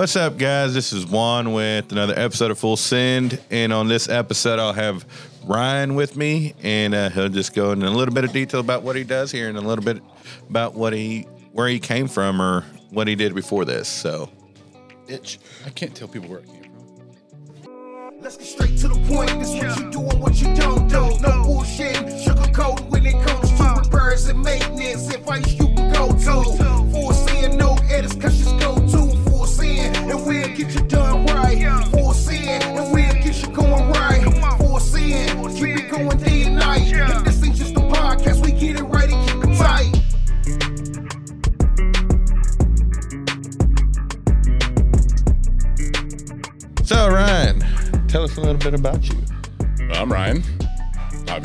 What's up, guys? This is Juan with another episode of Full Send. And on this episode, I'll have Ryan with me, and uh, he'll just go into a little bit of detail about what he does here and a little bit about what he, where he came from or what he did before this. So, Itch. I can't tell people where I came from. Let's get straight to the point. This what you do and what you don't do. No bullshit, sugarcoat when it comes to repairs and maintenance. Advice you can go to.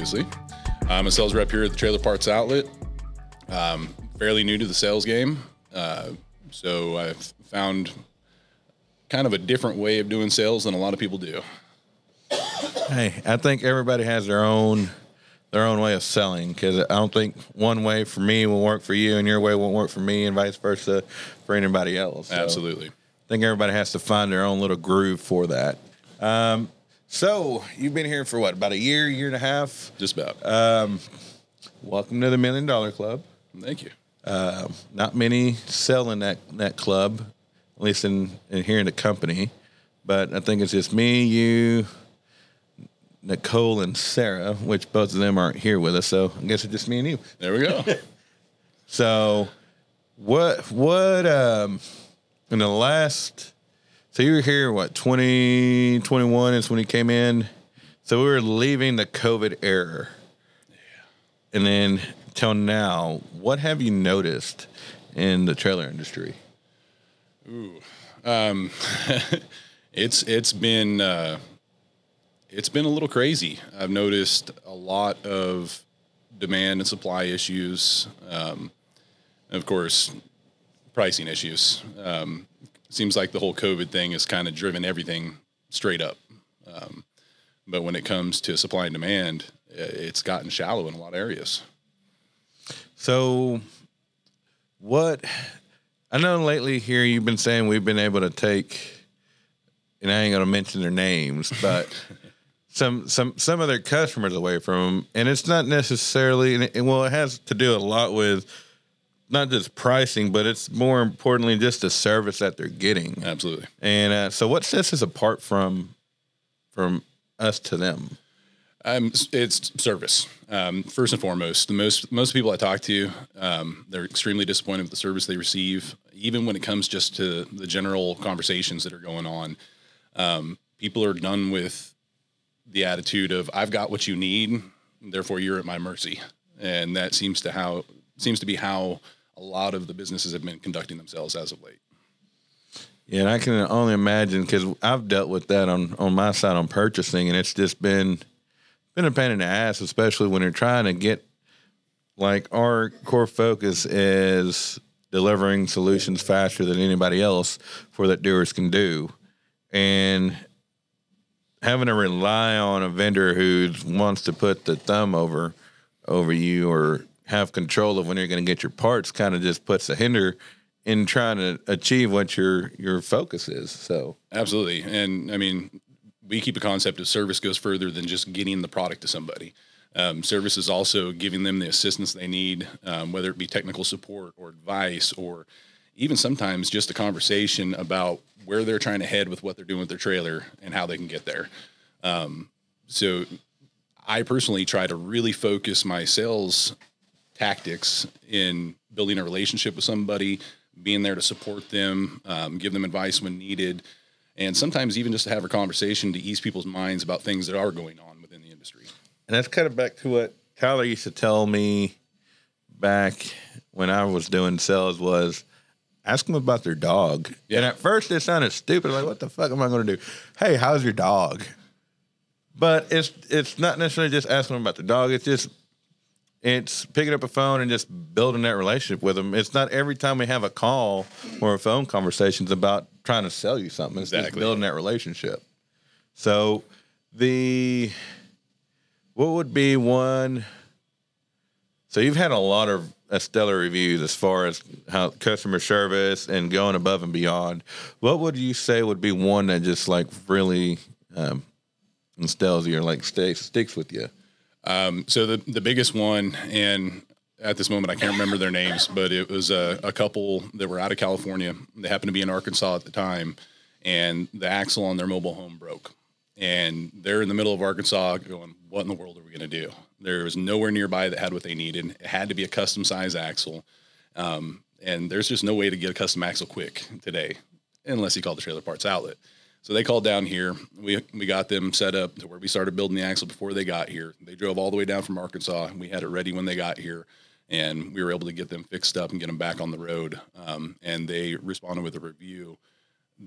Obviously. I'm a sales rep here at the Trailer Parts Outlet. Um, fairly new to the sales game. Uh, so I've found kind of a different way of doing sales than a lot of people do. Hey, I think everybody has their own their own way of selling because I don't think one way for me will work for you and your way won't work for me and vice versa for anybody else. So Absolutely. I think everybody has to find their own little groove for that. Um, so you've been here for what about a year, year and a half? Just about. Welcome to the Million Dollar Club. Thank you. Not many sell in that that club, at least in, in here in the company. But I think it's just me, you, Nicole, and Sarah, which both of them aren't here with us. So I guess it's just me and you. There we go. So what what um in the last so you were here what 2021 is when you came in. So we were leaving the COVID era. And then till now, what have you noticed in the trailer industry? Ooh, it's it's been uh, it's been a little crazy. I've noticed a lot of demand and supply issues, um, of course, pricing issues. Um, seems like the whole COVID thing has kind of driven everything straight up. Um, but when it comes to supply and demand, it's gotten shallow in a lot of areas. So, what I know lately here you've been saying we've been able to take, and I ain't gonna mention their names, but some some some of their customers away from them, and it's not necessarily, and it, well, it has to do a lot with not just pricing, but it's more importantly just the service that they're getting. Absolutely. And uh, so, what sets us apart from from us to them? Um, it's service. Um, first and foremost, the most most people I talk to, um, they're extremely disappointed with the service they receive. Even when it comes just to the general conversations that are going on, um, people are done with the attitude of "I've got what you need, therefore you're at my mercy," and that seems to how seems to be how a lot of the businesses have been conducting themselves as of late. Yeah, and I can only imagine because I've dealt with that on on my side on purchasing, and it's just been been a pain in the ass, especially when you're trying to get like our core focus is delivering solutions faster than anybody else for that doers can do, and having to rely on a vendor who wants to put the thumb over over you or have control of when you're going to get your parts kind of just puts a hinder in trying to achieve what your your focus is. So Absolutely. And I mean, we keep a concept of service goes further than just getting the product to somebody. Um, service is also giving them the assistance they need, um, whether it be technical support or advice, or even sometimes just a conversation about where they're trying to head with what they're doing with their trailer and how they can get there. Um, so I personally try to really focus my sales tactics in building a relationship with somebody, being there to support them, um, give them advice when needed, and sometimes even just to have a conversation to ease people's minds about things that are going on within the industry. and that's kind of back to what Tyler used to tell me back when I was doing sales was ask them about their dog. Yeah. And at first it sounded stupid, like what the fuck am I going to do? Hey, how's your dog? But it's it's not necessarily just asking them about the dog. It's just it's picking up a phone and just building that relationship with them. It's not every time we have a call or a phone conversations about trying to sell you something. It's just building that relationship. So the what would be one so you've had a lot of a stellar reviews as far as how customer service and going above and beyond. What would you say would be one that just like really um, instills you or like stays sticks with you? Um, so the the biggest one, and at this moment I can't remember their names, but it was a, a couple that were out of California. They happened to be in Arkansas at the time, and the axle on their mobile home broke. And they're in the middle of Arkansas, going, "What in the world are we going to do?" There was nowhere nearby that had what they needed. It had to be a custom size axle, um, and there's just no way to get a custom axle quick today, unless you call the trailer parts outlet. So they called down here. We we got them set up to where we started building the axle before they got here. They drove all the way down from Arkansas. And we had it ready when they got here, and we were able to get them fixed up and get them back on the road. Um, and they responded with a review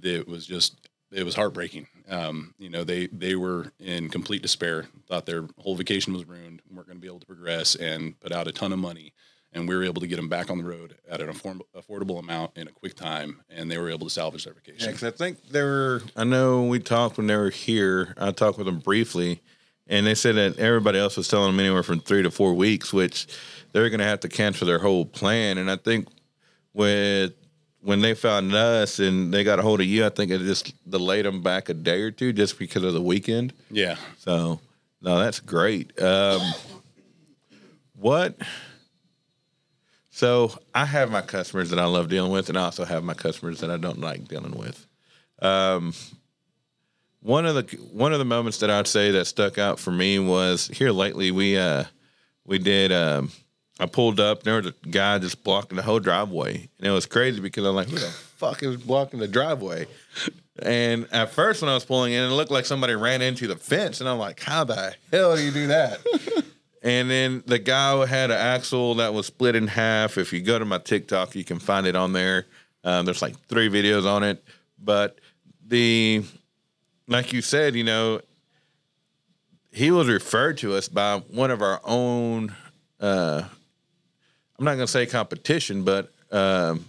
that was just it was heartbreaking. Um, you know, they they were in complete despair, thought their whole vacation was ruined, weren't going to be able to progress, and put out a ton of money. And we were able to get them back on the road at an afford- affordable amount in a quick time, and they were able to salvage their Yeah, vacation. because I think they were. I know we talked when they were here. I talked with them briefly, and they said that everybody else was telling them anywhere from three to four weeks, which they're going to have to cancel their whole plan. And I think with when they found us and they got a hold of you, I think it just delayed them back a day or two just because of the weekend. Yeah, So no, that's great. Um, what? So I have my customers that I love dealing with, and I also have my customers that I don't like dealing with. Um, one of the one of the moments that I'd say that stuck out for me was here lately. We uh, we did. Um, I pulled up. There was a guy just blocking the whole driveway, and it was crazy because I'm like, "Who the fuck is blocking the driveway?" And at first, when I was pulling in, it looked like somebody ran into the fence, and I'm like, "How the hell do you do that?" And then the guy had an axle that was split in half. If you go to my TikTok, you can find it on there. Um, there's like three videos on it, but the like you said, you know, he was referred to us by one of our own. Uh, I'm not going to say competition, but um,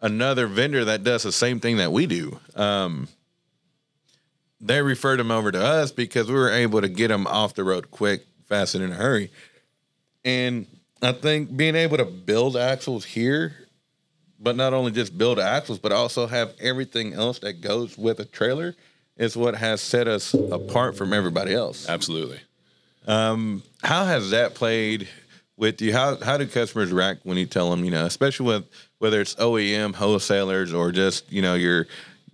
another vendor that does the same thing that we do. Um, they referred him over to us because we were able to get him off the road quick, fast, and in a hurry. And I think being able to build axles here, but not only just build axles, but also have everything else that goes with a trailer is what has set us apart from everybody else. absolutely. Um, how has that played with you? How how do customers react when you tell them, you know, especially with whether it's OEM wholesalers or just you know your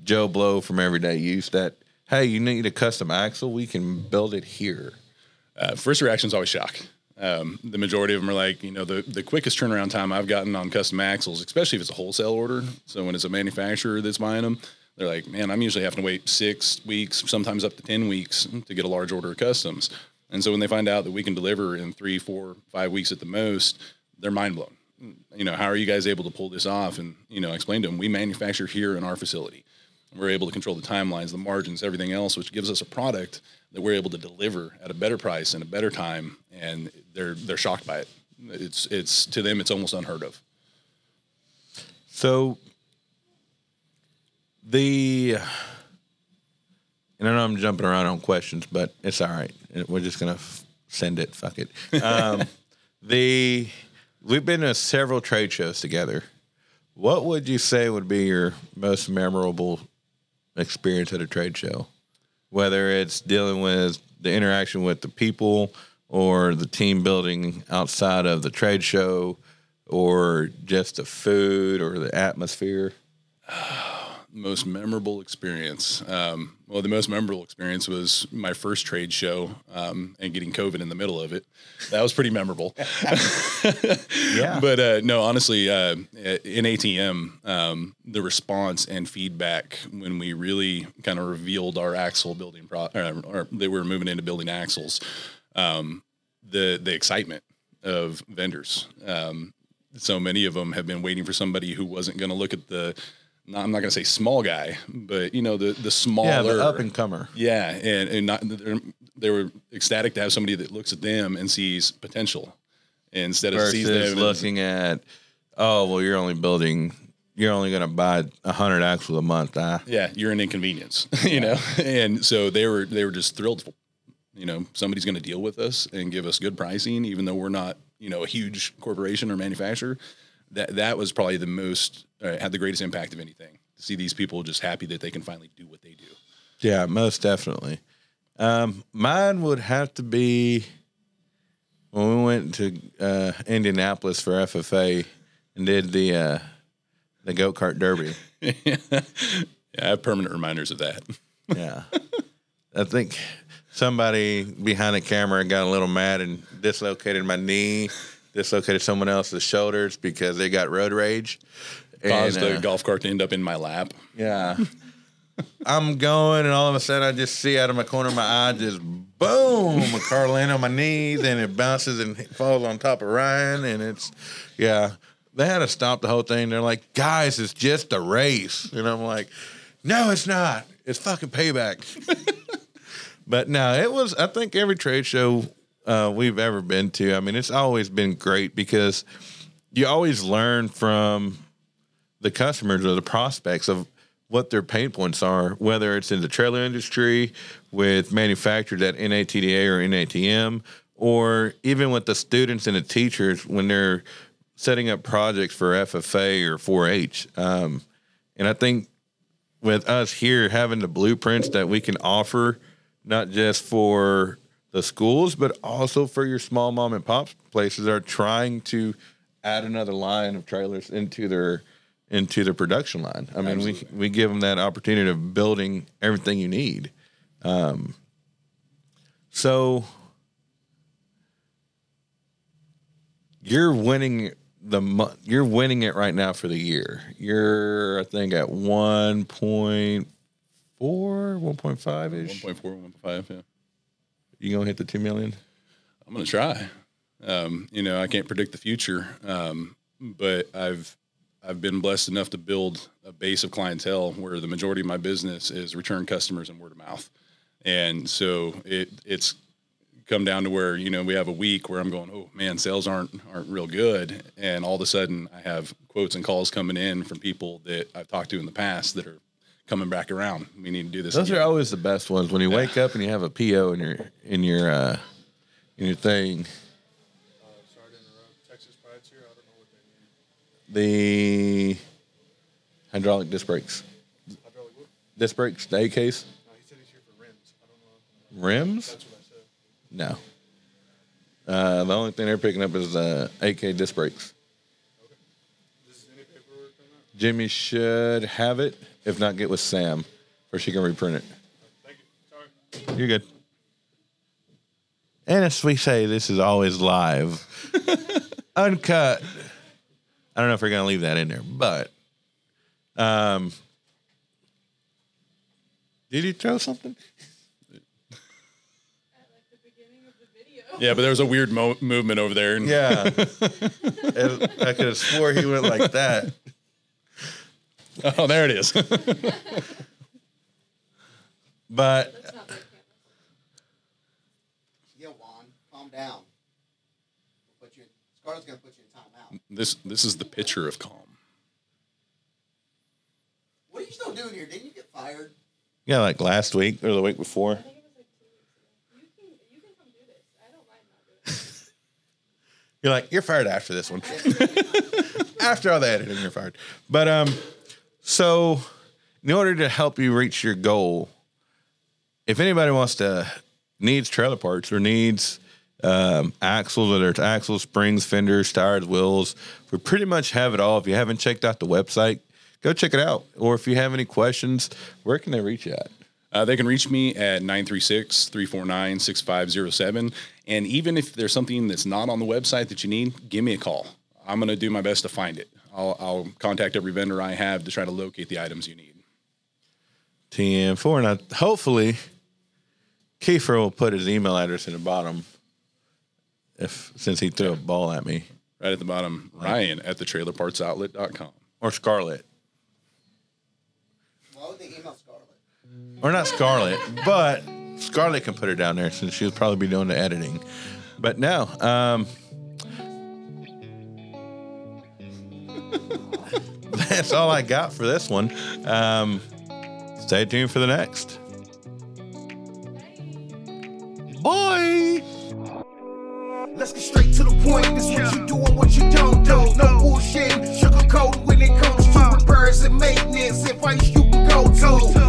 Joe Blow from everyday use that hey, you need a custom axle, we can build it here. Uh, first reaction is always shock. Um, the majority of them are like, you know, the, the quickest turnaround time I've gotten on custom axles, especially if it's a wholesale order. So when it's a manufacturer that's buying them, they're like, man, I'm usually having to wait six weeks, sometimes up to 10 weeks to get a large order of customs. And so when they find out that we can deliver in three, four, five weeks at the most, they're mind blown. You know, how are you guys able to pull this off? And, you know, I explained to them, we manufacture here in our facility. We're able to control the timelines, the margins, everything else, which gives us a product that we're able to deliver at a better price and a better time, and they're they're shocked by it. It's it's to them it's almost unheard of. So the and I know I'm jumping around on questions, but it's all right. We're just gonna f- send it. Fuck it. Um, the we've been to several trade shows together. What would you say would be your most memorable experience at a trade show? Whether it's dealing with the interaction with the people or the team building outside of the trade show or just the food or the atmosphere. Most memorable experience. Um, well, the most memorable experience was my first trade show um, and getting COVID in the middle of it. That was pretty memorable. Yeah. But uh, no, honestly, uh, NATM, um, the response and feedback when we really kind of revealed our axle building, pro- or, or they were moving into building axles, um, the the excitement of vendors. Um, so many of them have been waiting for somebody who wasn't going to look at the. Not, I'm not going to say small guy, but you know the the smaller yeah, the up and comer. yeah, and and not they were ecstatic to have somebody that looks at them and sees potential instead of sees them looking at, oh well, you're only building, you're only going to buy a hundred axles a month. Ah, yeah, you're an inconvenience, you know. And so they were they were just thrilled. You know, somebody's going to deal with us and give us good pricing, even though we're not you know a huge corporation or manufacturer. That that was probably the most uh, had the greatest impact of anything. To see these people just happy that they can finally do what they do. Yeah, most definitely. Um, mine would have to be when we went to uh, Indianapolis for FFA and did the uh, the go kart derby. yeah, I have permanent reminders of that. Yeah, I think somebody behind the camera got a little mad and dislocated my knee, dislocated someone else's shoulders because they got road rage. Caused And, the uh, golf cart to end up in my lap. Yeah. I'm going, and all of a sudden, I just see out of my corner of my eye, just boom, a car land on my knees, and it bounces and it falls on top of Ryan, and it's, yeah. They had to stop the whole thing. They're like, guys, it's just a race, and I'm like, no, it's not. It's fucking payback. but no, it was. I think every trade show uh, we've ever been to. I mean, it's always been great because you always learn from the customers or the prospects of what their pain points are, whether it's in the trailer industry with manufacturers at NATDA or NATM, or even with the students and the teachers when they're setting up projects for FFA or 4-H. Um, and I think with us here having the blueprints that we can offer, not just for the schools, but also for your small mom and pop places are trying to add another line of trailers into their into their production line. I mean, Absolutely. we we give them that opportunity of building everything you need. Um, so you're winning the mo- you're winning it right now for the year. You're I think at 1.4, 1.5 ish. One point four, one point five. yeah. You to hit the 2 million? I'm to try. Um, you know, I can't predict the future, um, but I've I've been blessed enough to build a base of clientele where the majority of my business is return customers and word of mouth, and so it it's come down to where you know we have a week where I'm going, oh man, sales aren't aren't real good, and all of a sudden I have quotes and calls coming in from people that I've talked to in the past that are coming back around. We need to do this. Those again. are always the best ones when you wake up and you have a PO in your in your uh in your thing. Uh, sorry to interrupt. Texas Pride's here. I don't know what they mean. The hydraulic disc brakes. Hydraulic whoop? Disc brakes, the A case. No, he said he's here for rims. I don't know. Rims? That's what I said. No. Uh, the only thing they're picking up is uh, AK disc brakes. This is any paperwork on that? Jimmy should have it. If not, get with Sam, or she can reprint it. Thank you. Sorry. You're good. And as we say, this is always live, uncut. I don't know if we're gonna leave that in there, but um, did you throw something? yeah, but there was a weird mo- movement over there. And Yeah, And I could have swore he went like that. Oh, there it is. But Yeah, Juan, calm down. We'll put you in, Scarlett's gonna put you in timeout. this this is the picture of calm. What are you still doing here? Didn't you get fired? yeah, like last week or the week before. You're like, you're fired after this one. after all the editing, you're fired. But um, so in order to help you reach your goal, if anybody wants to needs trailer parts or needs um, axles, whether it's axles, springs, fenders, tires, wheels, we pretty much have it all. If you haven't checked out the website, go check it out. Or if you have any questions, where can they reach you at? Uh, they can reach me at 936 349 6507. And even if there's something that's not on the website that you need, give me a call. I'm going to do my best to find it. I'll, I'll contact every vendor I have to try to locate the items you need. TM4. And I, hopefully, Kiefer will put his email address in the bottom if since he threw a ball at me. Right at the bottom, Ryan at the trailerpartsoutlet.com. Or Scarlet. Why would they email Scarlett? Or not Scarlet, but Scarlet can put her down there since she'll probably be doing the editing. But no, um, that's all I got for this one. Um, stay tuned for the next. Bye. Let's get straight to the point. This what you do and what you don't do. No when it comes to repairs and maintenance. Advice you can go to.